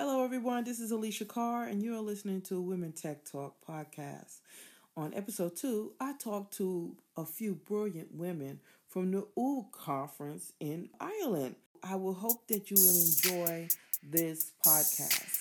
Hello, everyone. This is Alicia Carr, and you're listening to Women Tech Talk podcast. On episode two, I talked to a few brilliant women from the Úll conference in Ireland. I will hope that you will enjoy this podcast.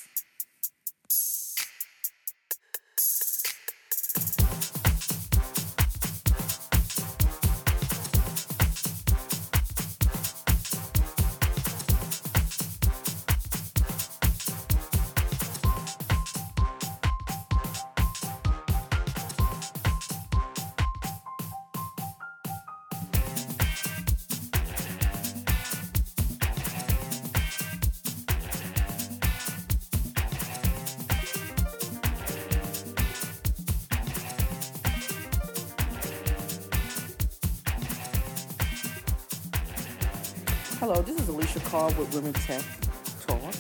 Hello, this is Alicia Carr with Women Tech Talk,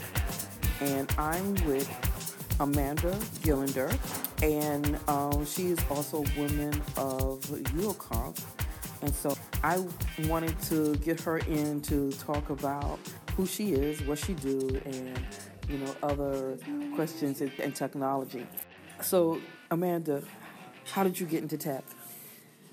and I'm with Amanda Gelender, and um, she is also a woman of UOConf. And so I wanted to get her in to talk about who she is, what she do, and you know other questions in technology. So Amanda, how did you get into tech?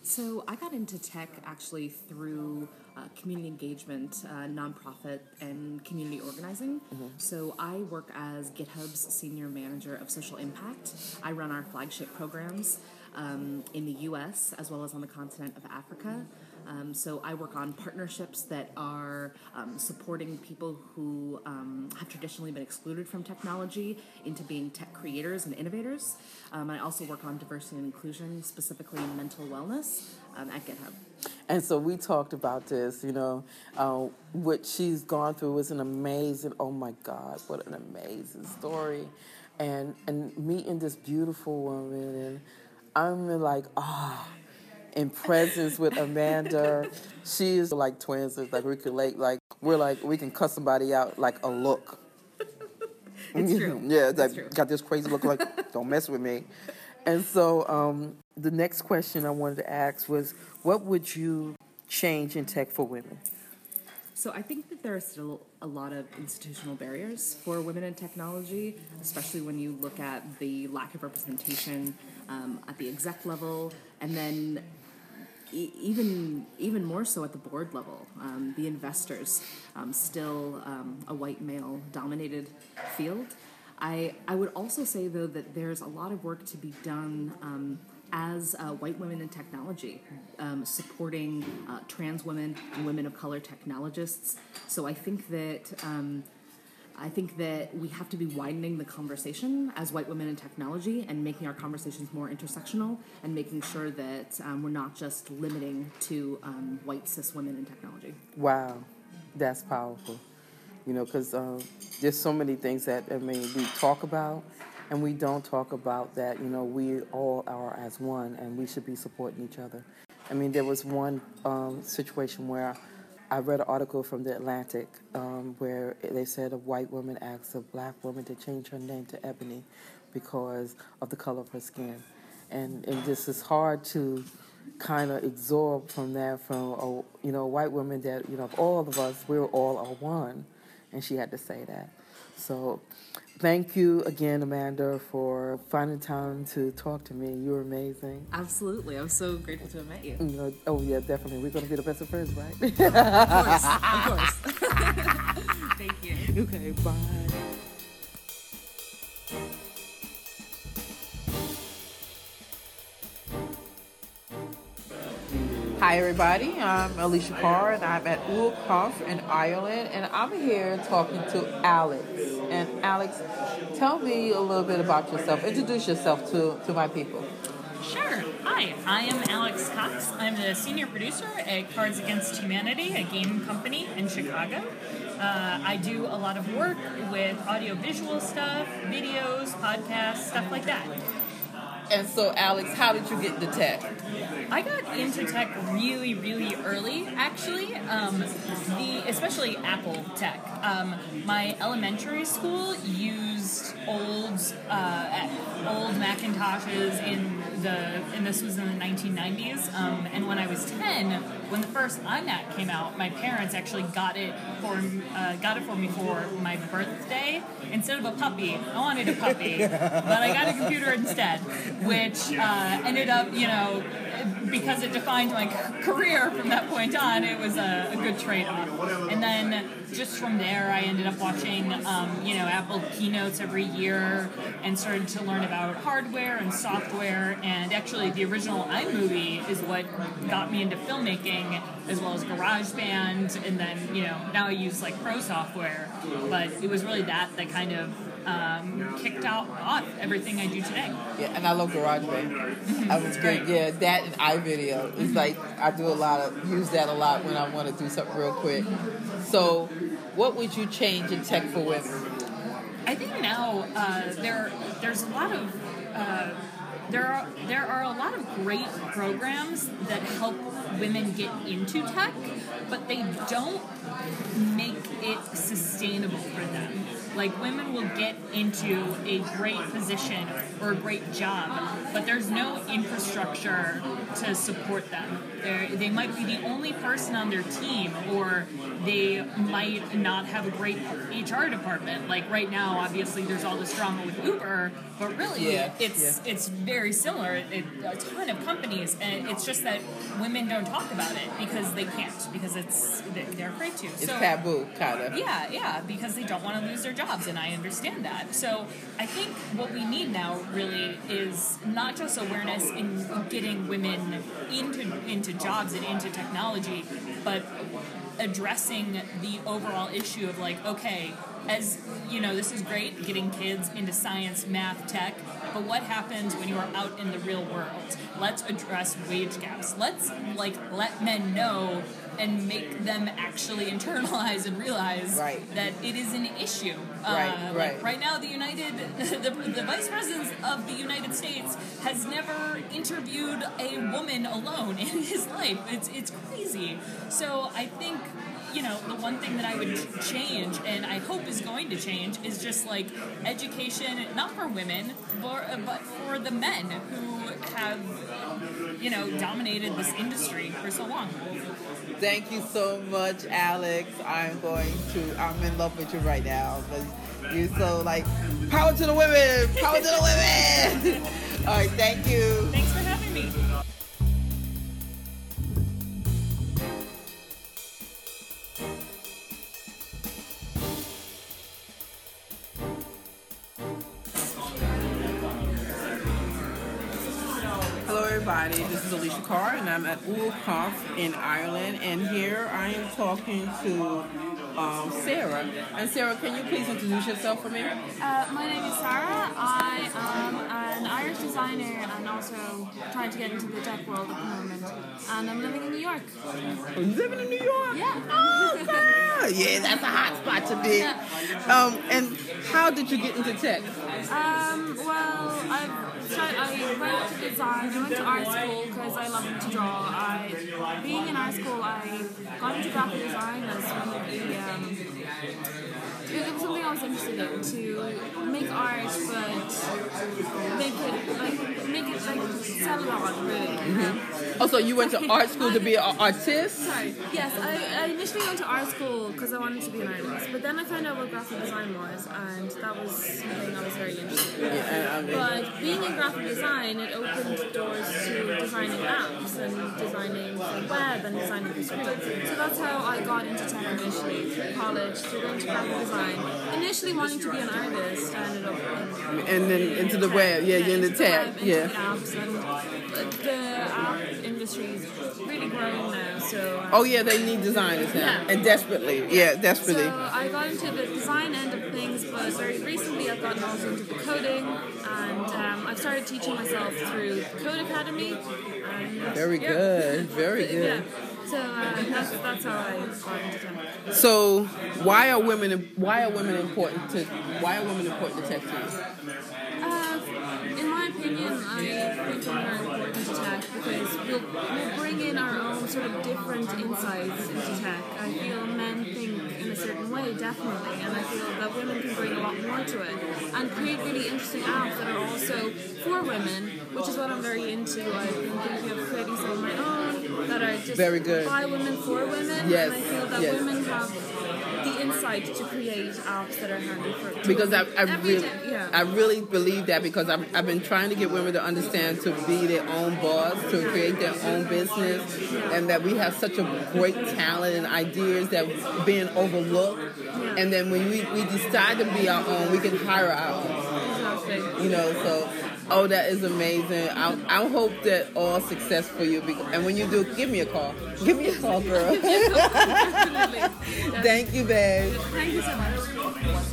So I got into tech actually through uh, community engagement, uh, nonprofit, and community organizing. Mm-hmm. So I work as GitHub's senior manager of social impact. I run our flagship programs um, in the U.S. as well as on the continent of Africa. Um, so I work on partnerships that are um, supporting people who um, have traditionally been excluded from technology into being tech creators and innovators. Um, I also work on diversity and inclusion, specifically mental wellness, um, at GitHub. And so we talked about this, you know, uh, what she's gone through is an amazing, oh my God, what an amazing story. And, and meeting this beautiful woman, and I'm like, ah, in presence with Amanda. she is like twins, it's like we could like, like, we're like, we can cut somebody out like a look. It's true. yeah, It's like, true. got this crazy look like, don't mess with me. And so um, the next question I wanted to ask was, what would you change in tech for women? So I think that there are still a lot of institutional barriers for women in technology, especially when you look at the lack of representation um, at the exec level, and then e- even even more so at the board level. Um, the investors um, still um, a white male dominated field. I I would also say though that there's a lot of work to be done. Um, as uh, white women in technology, um, supporting uh, trans women and women of color technologists. So I think that um, I think that we have to be widening the conversation as white women in technology and making our conversations more intersectional and making sure that um, we're not just limiting to um, white cis women in technology. Wow, that's powerful. You know, because um, there's so many things that I mean we talk about, and we don't talk about that. You know, we all are as one, and we should be supporting each other. I mean, there was one um, situation where I read an article from the Atlantic um, where they said a white woman asked a black woman to change her name to Ebony because of the color of her skin, and and this is hard to kind of absorb from that from a you know a white woman that you know of all of us we're all are one, and she had to say that. So, thank you again, Amanda, for finding time to talk to me. You're amazing. Absolutely, I'm so grateful to have met you. You know, oh yeah, definitely. We're gonna be the best of friends, right? Of course, of course. Thank you. okay, bye. Hi, everybody. I'm Alicia Carr, and I'm at ULCOF in Ireland, and I'm here talking to Alex. And Alex, tell me a little bit about yourself. Introduce yourself to, to my people. Sure. Hi, I am Alex Cox. I'm the senior producer at Cards Against Humanity, a game company in Chicago. Uh, I do a lot of work with audiovisual stuff, videos, podcasts, stuff like that. And so, Alex, how did you get into tech? I got into tech really, really early, actually. Um, the especially Apple tech. Um, my elementary school used old uh, old Macintoshes in the and this was in the 1990s. Um, and when I was 10, when the first iMac came out, my parents actually got it for uh, got it for me for my birthday instead of a puppy. I wanted a puppy, but I got a computer instead, which uh, ended up, you know, because it defined my career from that point on, it was a, a good trade off. And then just from there, I ended up watching, um, you know, Apple keynotes every year and started to learn about hardware and software. And actually, the original iMovie is what got me into filmmaking, as well as GarageBand. And then, you know, now I use like Pro software. But it was really that that kind of um, kicked out off everything I do today. Yeah, and I love GarageBand. I was great. Yeah, that and iVideo. It's like I do a lot of use that a lot when I want to do something real quick. So, what would you change in tech for women? I think now uh, there there's a lot of uh, there are there are a lot of great programs that help women get into tech, but they don't make it sustainable for them. Like women will get into a great position or a great job, but there's no infrastructure to support them. They're, they might be the only person on their team, or they might not have a great HR department. Like right now, obviously, there's all this drama with Uber, but really, Yeah, it's yeah. it's very similar. It, a ton of companies, and it's just that women don't talk about it because they can't, because it's they're afraid to. It's so, taboo, kind of. yeah, yeah, because they don't want to lose their jobs, and I understand that. So I think what we need now really is not just awareness in getting women into into jobs and into technology, but addressing the overall issue of like, okay, as you know, this is great getting kids into science, math, tech, but what happens when you are out in the real world? Let's address wage gaps. Let's like let men know and make them actually internalize and realize Right. that it is an issue. Right, Uh, like, right. right now, the United, the, the vice president of the United States has never interviewed a woman alone in his life. It's it's crazy. So I think you know the one thing that I would change, and I hope is going to change, is just like education, not for women, for, uh, but for the men who have you know dominated this industry for so long. Thank you so much, Alex. I'm going to. I'm in love with you right now because you're so like power to the women, power to the women. All right, thank you. Thanks for having me. I'm at Ulcoff in Ireland. And here I am talking to um, Sarah. And Sarah, can you please introduce yourself for me? Uh, my name is Sarah. I am an Irish designer and also trying to get into the tech world at the moment. And I'm living in New York. You living in New York? Yeah. Oh, girl. Yeah, that's a hot spot to be. Um, and how did you get into tech? Um, well, I've tried, I went to design, I went to art school because I love to draw. I, being in art school, I got into graphic design as one of the, um, it was something I was interested in, to make art, but make it, like, make it, like, sell it on, really. Oh, so you went to art school to be an artist? Sorry. Yes, I, I initially went to art school because I wanted to be an artist, but then I found out what graphic design was, and that was something I was very interested in. Yeah, But being in graphic design, it opened doors to designing apps and designing the web and designing the screen. So that's how I got into tech initially through college, to graphic design. Initially wanting to be an artist, I ended up in and then into the web. Yeah, the into tech. Yeah. the apps, and the app industry is really growing now. So um, Oh, yeah, they need designers now. Yeah. And desperately. Yeah, desperately. So I got into the design end of things, but very recently I've gotten also into the coding, and um, I've started teaching myself through Codecademy. And, Very yeah. good. Very good. Yeah. So uh, that's, that's how I. So why are women why are women important to why are women important to tech teams? Uh, in my opinion, I think women are important to tech because we'll, we'll bring in our own sort of different insights into tech. I feel men think in a certain way way, definitely, and I feel that women can bring a lot more to it and create really interesting apps that are also for women, which is what I'm very into. I've been thinking of creating some of my own that are just Very good. by women for women, Yes, and I feel that yes. women have the insight to create apps that are handy for because I, I really, day, yeah. I really believe that because I've, I've been trying to get women to understand to be their own boss, to create their own business, and that we have such a great talent and ideas that being overlooked. yeah. And then when we, we decide to be our own, we can hire our own. exactly. You know, so oh, that is amazing. I, I hope that all success for you. And when you do, give me a call. Give me a call, girl. Thank you, babe. Thank you so much.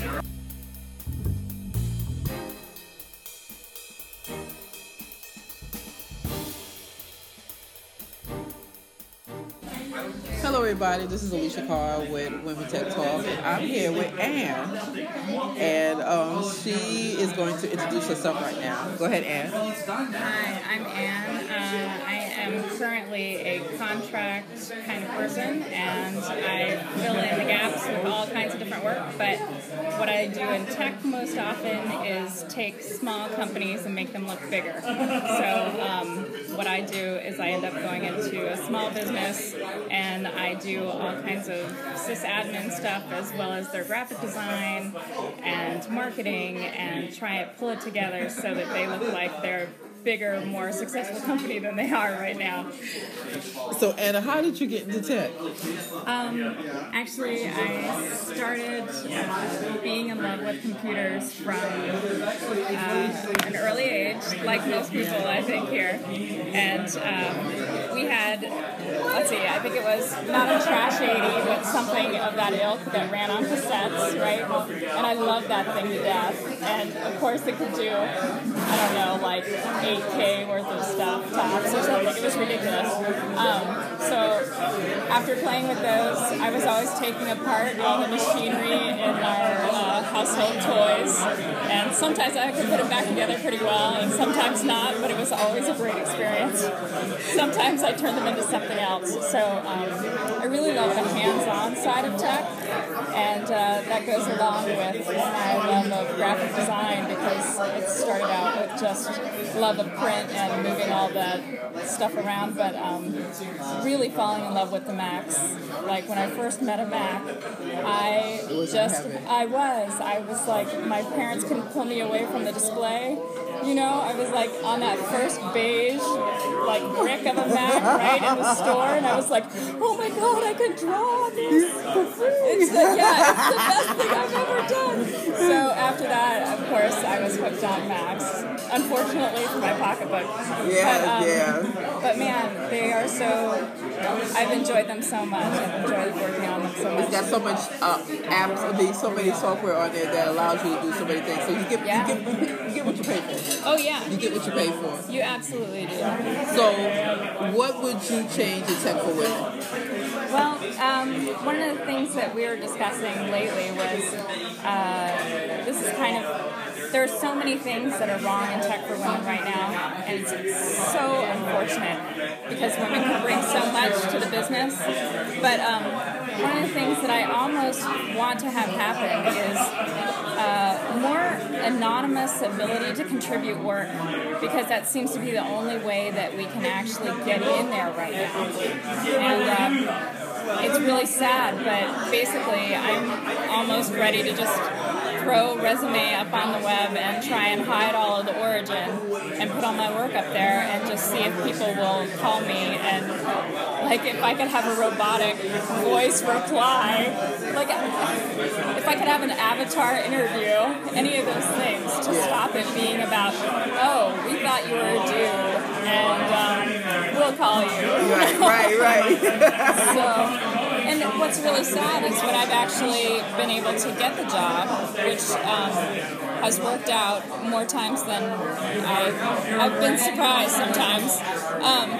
Everybody. This is Alicia Carr with Women Tech Talk, I'm here with Ann, and um, she is going to introduce herself right now. Go ahead, Ann. Hi, I'm Anne. Uh, I am currently a contract kind of person, and I fill in the gaps with all kinds of different work. But what I do in tech most often is take small companies and make them look bigger. So um, what I do is I end up going into a small business, and I do all kinds of sysadmin stuff as well as their graphic design and marketing, and try and pull it together so that they look like they're bigger, more successful company than they are right now. So, Anna, how did you get into tech? Um, actually, I started uh, being in love with computers from uh, an early age, like most people, I think, here. And um, had, let's see, I think it was not a Trash 80, but something of that ilk that ran on cassettes, right? And I loved that thing to death. And of course, it could do, I don't know, like 8K worth of stuff, tops or something. It was ridiculous. Um, so after playing with those, I was always taking apart all the machinery in our household toys, and sometimes I could put them back together pretty well, and sometimes not. But it was always a great experience. Sometimes I turned them into something else. So um, I really love the hands-on side of tech, and uh, that goes along with my love of graphic design because it started out with just love of print and moving all that stuff around, but um, really falling in love with the Macs. Like when I first met a Mac, I just. I was, I was like, my parents couldn't pull me away from the display. You know, I was like on that first beige, like brick of a Mac, right in the store, and I was like, oh my god, I could draw this for free. It's the, yeah, it's the best thing I've ever done. So after that, of course, I was hooked on Macs. Unfortunately for my pocketbook. Yeah, but, um, yeah. But man, they are so. I've enjoyed them so much. I've enjoyed working on them so much. It's got so much uh, apps, I mean, so many software on there that allows you to do so many things. So you get, Yeah. you get, you get what you pay for. Oh yeah, You get what you pay for. you absolutely do. So, what would you change in tech for women? Well, um, one of the things that we were discussing lately was uh, this is kind of there are so many things that are wrong in tech for women right now, and it's so unfortunate because women can bring so much to the business. But um, one of the things that I almost want to have happen is uh, more anonymous ability to contribute work because that seems to be the only way that we can actually get in there right now. And um, it's really sad, but basically, I'm almost ready to just throw a resume up on the web and try and hide all of the origin and put all my work up there and just see if people will call me and like if I could have a robotic voice reply like if I could have an avatar interview any of those things to stop it being about oh we thought you were a due and um, we'll call you Right, right, right. so, what's really sad is when I've actually been able to get the job, which um, has worked out more times than I've, I've been surprised sometimes. Um,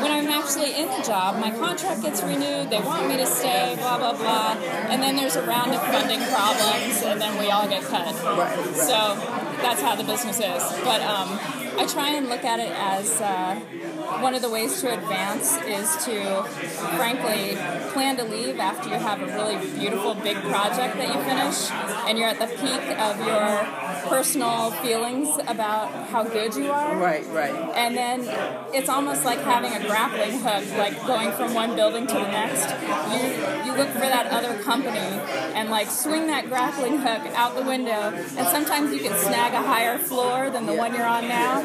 when I'm actually in the job, my contract gets renewed, they want me to stay, blah, blah, blah, and then there's a round of funding problems, and then we all get cut. Right. So that's how the business is. But um, I try and look at it as uh, one of the ways to advance is to, frankly, plan to leave after you have a really beautiful big project that you finish, and you're at the peak of your personal feelings about how good you are. Right, right. And then it's almost like having a grappling hook, like going from one building to the next. You you look for that other company and like swing that grappling hook out the window, and sometimes you can snag a higher floor than the one you're on now.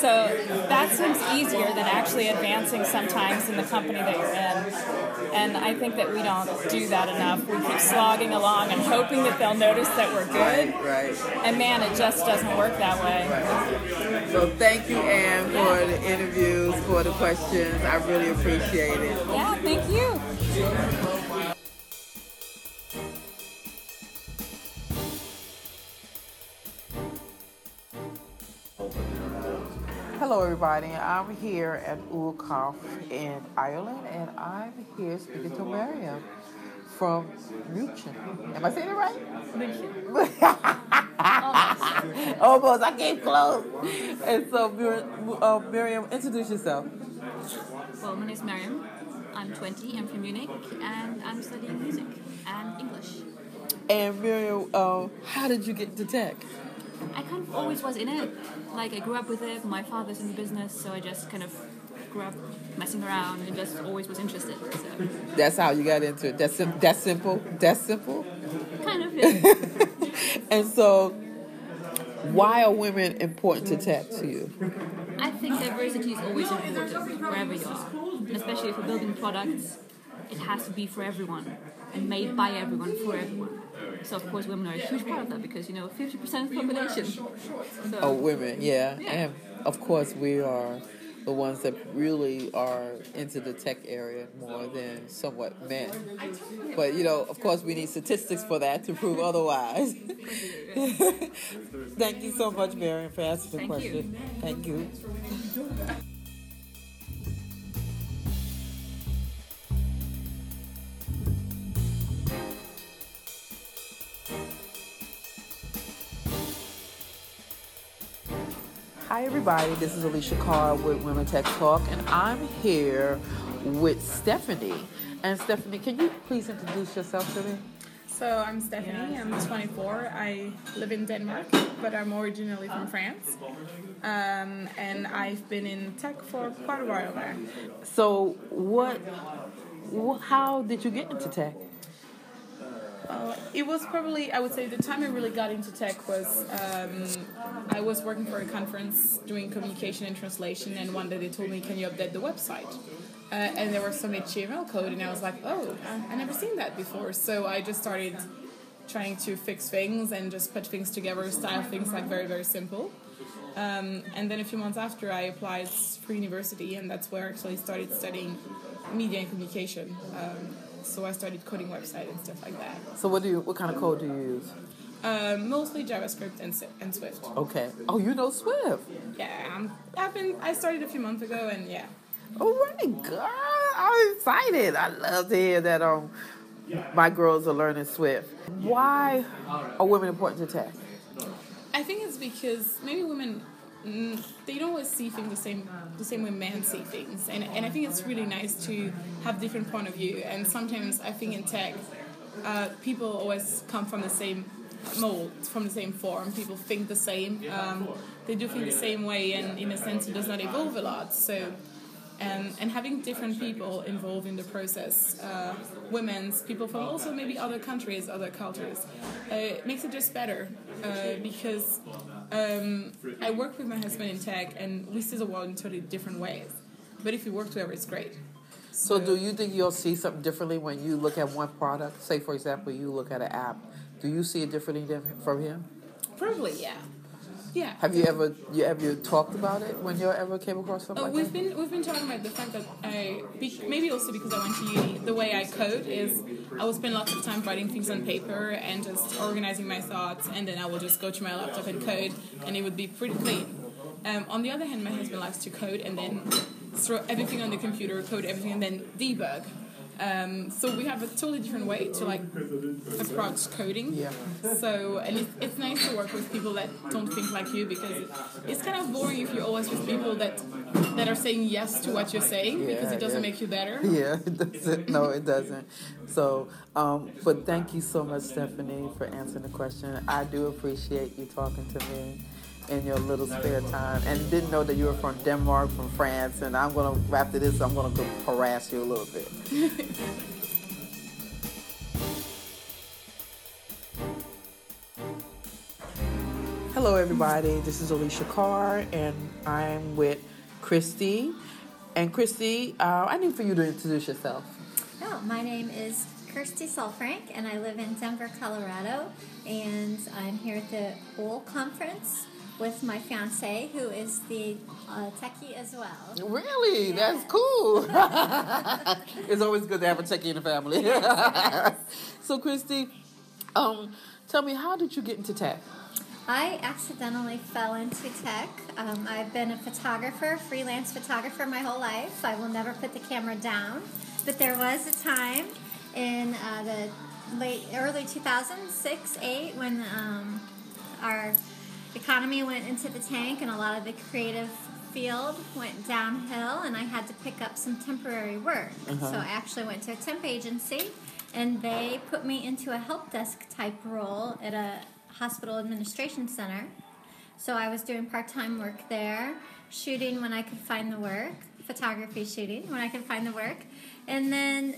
So that seems easier than actually advancing sometimes in the company that you're in. And I think that we don't do that enough. We keep slogging along and hoping that they'll notice that we're good. Right. And man, it just doesn't work that way. So thank you, Anne, for the interviews, for the questions. I really appreciate it. Yeah, thank you. Hello, everybody. I'm here at Ulcoff in Ireland, and I'm here speaking to Miriam from München. Am I saying it right? München. Almost. I came close. And so, Mir- uh, Miriam, introduce yourself. Well, my name is Miriam. I'm 20. I'm from Munich, and I'm studying music and English. And Miriam, um, how did you get to tech? I kind of always was in it. Like I grew up with it. My father's in the business, so I just kind of grew up messing around and just always was interested. So That's how you got into it. That's sim- that's simple. That's simple. kind of. Yeah. And so, why are women important to tech to you? I think diversity is always important wherever you are, and especially if you're building products. It has to be for everyone and made by everyone for everyone. So of course, women are a huge part of that because you know 50% of the population. So Oh, women, yeah. Yeah. And of course, we are the ones that really are into the tech area more than somewhat men. But, you know, of course, we need statistics for that to prove otherwise. Thank you so much, Marion, for asking the question. Thank you. Hi, everybody. This is Alicia Carr with Women Tech Talk, and I'm here with Stephanie. And Stephanie, can you please introduce yourself to me? So I'm Stephanie. I'm 24. I live in Denmark, but I'm originally from France. Um, and I've been in tech for quite a while now. So, what, wh- how did you get into tech? Uh, it was probably, I would say, the time I really got into tech was um, I was working for a conference doing communication and translation, and one day they told me, "Can you update the website?" Uh, and there was some HTML code, and I was like, "Oh, I, I never seen that before." So I just started trying to fix things and just put things together, style things like very very simple. Um, and then a few months after, I applied for university, and that's where I actually started studying media and communication. Um, so I started coding website and stuff like that. So, what do you, what kind of code do you use? Um, mostly JavaScript and, and Swift. Okay. Oh, you know Swift. Yeah, um, I've been. I started a few months ago, and yeah. Oh All right, girl. I'm excited. I love to hear that um, my girls are learning Swift. Why are women important to tech? I think it's because maybe women they don't always see things the same the same way men see things, and and I think it's really nice to have different point of view. And sometimes I think in tech, uh, people always come from the same mold, from the same form. People think the same. Um, they do think the same way, and in a sense, it does not evolve a lot. So. Um, and having different people involved in the process, uh, women's people from also maybe other countries, other cultures, uh, it makes it just better uh, because um, I work with my husband in tech and we see the world in totally different ways. But if we work together, it's great. So, do you think you'll see something differently when you look at one product? Say, for example, you look at an app. Do you see it differently from him? Probably, yeah. Yeah. Have you ever you ever talked about it when you ever came across something Uh, like we've that? been we've been talking about the fact that I be, maybe also because I went to uni. The way I code is I will spend lots of time writing things on paper and just organizing my thoughts, and then I will just go to my laptop and code, and it would be pretty clean. Um, on the other hand, my husband likes to code and then throw everything on the computer, code everything, and then debug. Um, so we have a totally different way to like approach coding. Yeah. So and it's, it's nice to work with people that don't think like you because it's kind of boring if you're always with people that that are saying yes to what you're saying because it doesn't yeah. make you better. Yeah, it doesn't. No, it doesn't. So, um, but thank you so much, Stephanie, for answering the question. I do appreciate you talking to me in your little spare time, and didn't know that you were from Denmark, from France. And I'm gonna after this, I'm gonna go harass you a little bit. Hello, everybody. This is Alicia Carr, and I'm with Christy. And Christy, uh, I need for you to introduce yourself. Oh, my name is Kirsty Solfrank, and I live in Denver, Colorado. And I'm here at the Úll conference with my fiance, who is the uh, techie as well. Really? That's cool. it's always good to have a techie in the family. so, Christy, um, tell me, how did you get into tech? I accidentally fell into tech. Um, I've been a photographer, freelance photographer my whole life. I will never put the camera down. But there was a time in uh, the late, early 2006, 8 when um, our economy went into the tank and a lot of the creative field went downhill and I had to pick up some temporary work. Uh-huh. So I actually went to a temp agency and they put me into a help desk type role at a hospital administration center. So I was doing part time work there, shooting when I could find the work, photography shooting when I could find the work. And then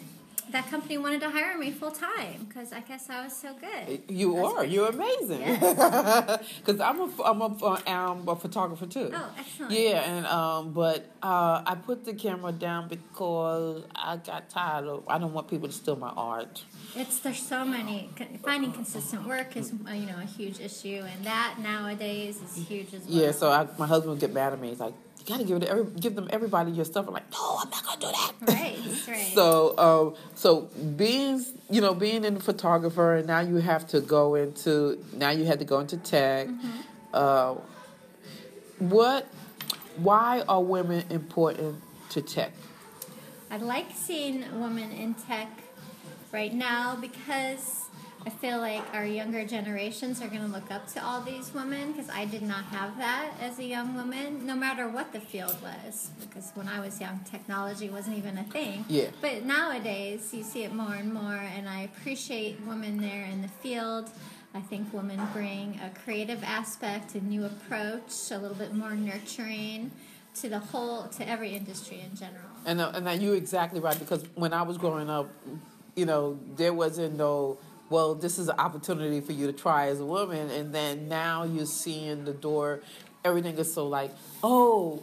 that company wanted to hire me full time because I guess I was so good. You That's are. You're amazing. Because I'm a, I'm a, uh, um, a photographer too. Oh, excellent. Yeah, and um, but uh, I put the camera down because I got tired of. I don't want people to steal my art. It's there's so many finding consistent work is uh, you know a huge issue, and that nowadays is huge as well. Yeah, so I, my husband would get mad at me. He's like, "You gotta give it, to every, give them everybody your stuff." I'm like, "No, I'm not gonna do that." Right, right. So, um, so being, you know, being in photographer, and now you have to go into, now you had to go into tech. Uh, what, why are women important to tech? I like seeing women in tech right now because I feel like our younger generations are going to look up to all these women because I did not have that as a young woman, no matter what the field was. Because when I was young, technology wasn't even a thing. Yeah. But nowadays, you see it more and more, and I appreciate women there in the field. I think women bring a creative aspect, a new approach, a little bit more nurturing to the whole, to every industry in general. And uh, and now you're exactly right because when I was growing up, you know, there wasn't no. Well, this is an opportunity for you to try as a woman, and then now you're seeing the door. Everything is so like, oh,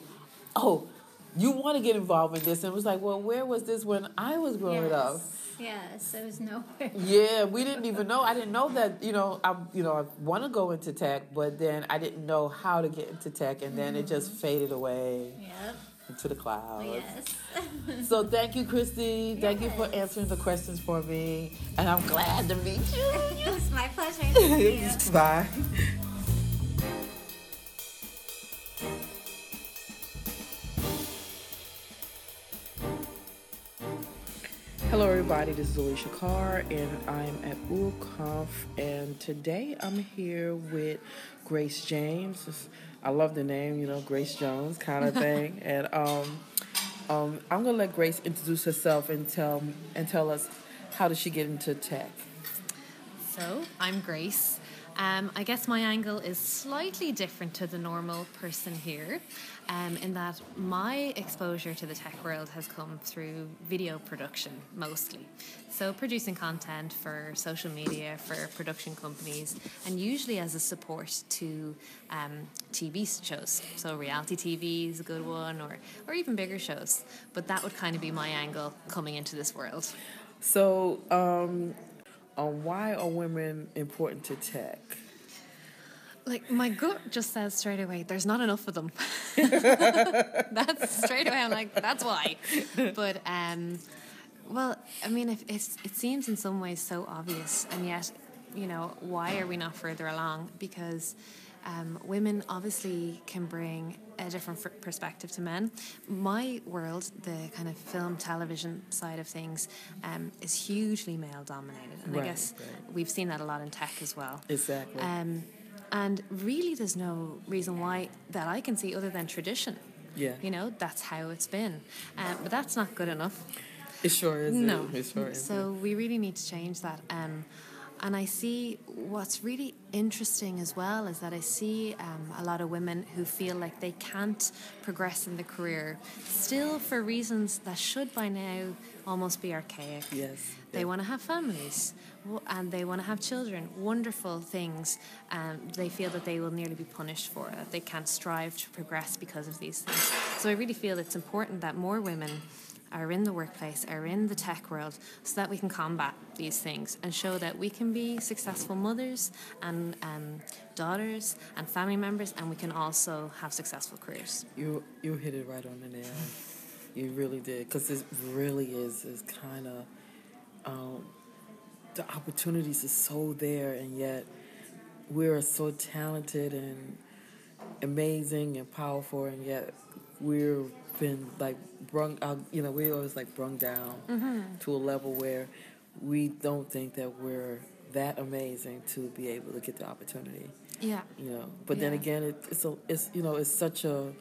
oh, you want to get involved in this, and it was like, well, where was this when I was growing up? Yes, it was nowhere. Yeah, we didn't even know. I didn't know that. You know, I you know I want to go into tech, but then I didn't know how to get into tech, and then it just mm-hmm. faded away Yep. Into the clouds. Yes. So thank you, Christy. Thank you for answering the questions for me, and I'm glad to meet you. it's my pleasure. Thank you. Bye. Hello, everybody. This is Alicia Carr, and I'm at ULConf. And today I'm here with Grace James. It's- I love the name, you know, Grace Jones kind of thing. and um, um, I'm gonna let Grace introduce herself and tell and tell us how did she get into tech. So, I'm Grace. Um, I guess my angle is slightly different to the normal person here, um, in that my exposure to the tech world has come through video production mostly. So, producing content for social media, for production companies, and usually as a support to um, TV shows. So, reality TV is a good one, or, or even bigger shows. But that would kind of be my angle coming into this world. So, um, um, why are women important to tech? Like my gut just says straight away, there's not enough of them. that's straight away. I'm like, that's why. But um, well, I mean, if it's, it seems in some ways so obvious, and yet, you know, why are we not further along? Because Um, women obviously can bring a different f- perspective to men. My world, the kind of film, television side of things, um, is hugely male dominated, and Right, I guess right. we've seen that a lot in tech as well. Exactly. Um, and really, there's no reason why that I can see other than tradition. Yeah. You know, that's how it's been. Um, but that's not good enough. It sure is. No. It sure is. So we really need to change that. Um, and I see what's really interesting as well is that I see um, a lot of women who feel like they can't progress in the career, still for reasons that should by now almost be archaic. Yes. They want to have families and they want to have children. Wonderful things. Um, they feel that they will nearly be punished for it, they can't strive to progress because of these things. So I really feel it's important that more women are in the workplace, are in the tech world, so that we can combat these things and show that we can be successful mothers and um, daughters and family members, and we can also have successful careers. You you hit it right on the nail. You really did, because this really is is kind of um, the opportunities are so there, and yet we're so talented and amazing and powerful, and yet we've been like brung out. You know, we always like brung down mm-hmm. to a level where we don't think that we're that amazing to be able to get the opportunity Yeah. you know. But then again, it, it's a, it's you know, it's such a,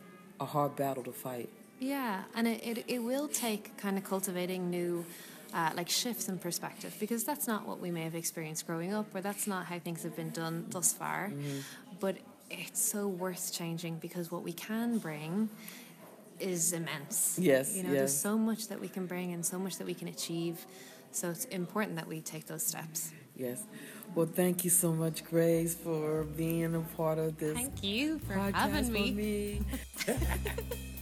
a hard battle to fight. Yeah, and it, it, it will take kind of cultivating new uh, like shifts in perspective because that's not what we may have experienced growing up or that's not how things have been done thus far. Mm-hmm. But it's so worth changing because what we can bring is immense. Yes, You know, there's so much that we can bring and so much that we can achieve. So it's important that we take those steps. Yes. Well, thank you so much, Grace, for being a part of this Thank you for having me. me.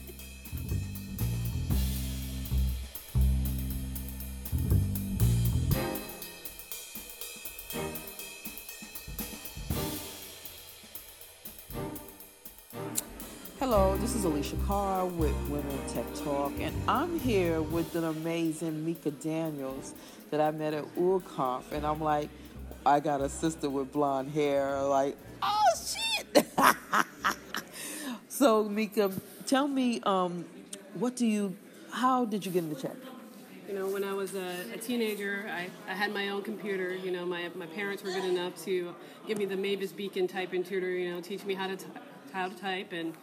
Carr with Women Tech Talk, and I'm here with an amazing Mika Daniels that I met at ULCONF, and I'm like, I got a sister with blonde hair, like, oh shit! so, Mika, tell me, um, what do you, how did you get into tech? You know, when I was a, a teenager, I, I had my own computer. You know, my, my parents were good enough to give me the Mavis Beacon typing tutor, you know, teach me how to, t- how to type. And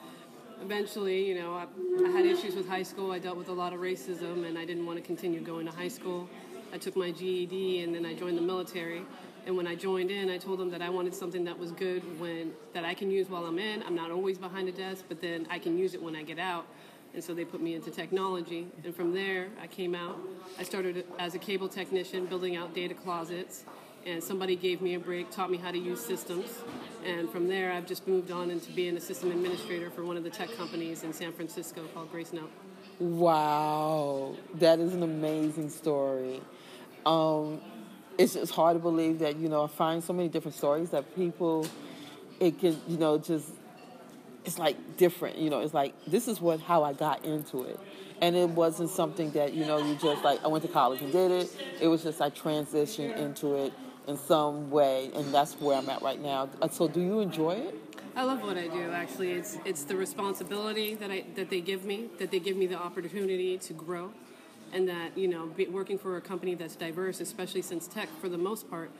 eventually, you know, I, I had issues with high school. I dealt with a lot of racism, and I didn't want to continue going to high school. I took my GED, and then I joined the military. And when I joined in, I told them that I wanted something that was good when that I can use while I'm in. I'm not always behind a desk, but then I can use it when I get out. And so they put me into technology. And from there, I came out. I started as a cable technician, building out data closets. And somebody gave me a break, taught me how to use systems. And from there, I've just moved on into being a system administrator for one of the tech companies in San Francisco called Gracenote. Wow, that is an amazing story. Um, it's just hard to believe that you know I find so many different stories that people, it can you know just it's like different. You know, it's like this is what how I got into it, and it wasn't something that you know you just like I went to college and did it. It was just I transitioned into it in some way, and that's where I'm at right now. Uh, So, do you enjoy it? I love what I do. Actually, it's it's the responsibility that I that they give me, that they give me the opportunity to grow, and that you know, be, working for a company that's diverse, especially since tech, for the most part,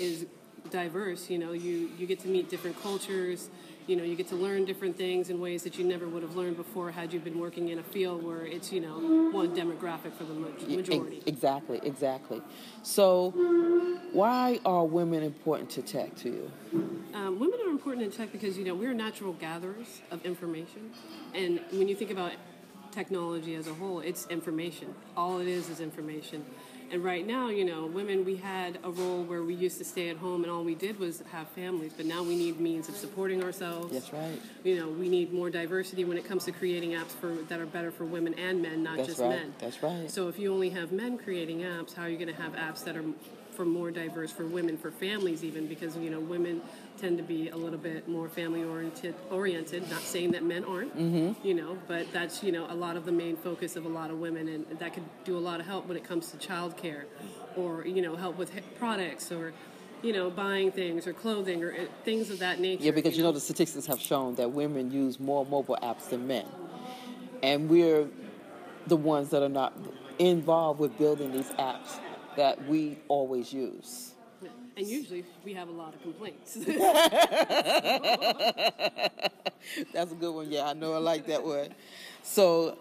is diverse. You know, you you get to meet different cultures. You know, you get to learn different things in ways that you never would have learned before had you been working in a field where it's you know one demographic for the majority. Exactly, exactly. So, why are women important to tech to you? Um, women are important in tech because you know we're natural gatherers of information, and when you think about technology as a whole, it's information. All it is is information. And right now, you know, women we had a role where we used to stay at home and all we did was have families, but now we need means of supporting ourselves. That's right. You know, we need more diversity when it comes to creating apps for that are better for women and men, not That's just right. men. That's right. So if you only have men creating apps, how are you going to have apps that are for more diverse for women, for families even? Because you know women tend to be a little bit more family oriented. Oriented. Not saying that men aren't. Mm-hmm. You know, but that's you know a lot of the main focus of a lot of women, and that could do a lot of help when it comes to childcare, or you know help with products or you know, buying things or clothing or uh, things of that nature. Yeah, because you know the statistics have shown that women use more mobile apps than men, and we're the ones that are not involved with building these apps that we always use. And usually we have a lot of complaints. That's a good one. Yeah, I know I like that one. So,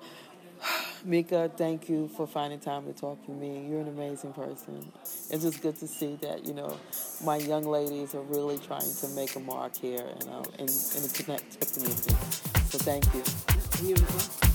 Mika, thank you for finding time to talk to me. You're an amazing person. It's just good to see that, you know, my young ladies are really trying to make a mark here you uh, know, in, in the connect uh, community. So thank you. you as well.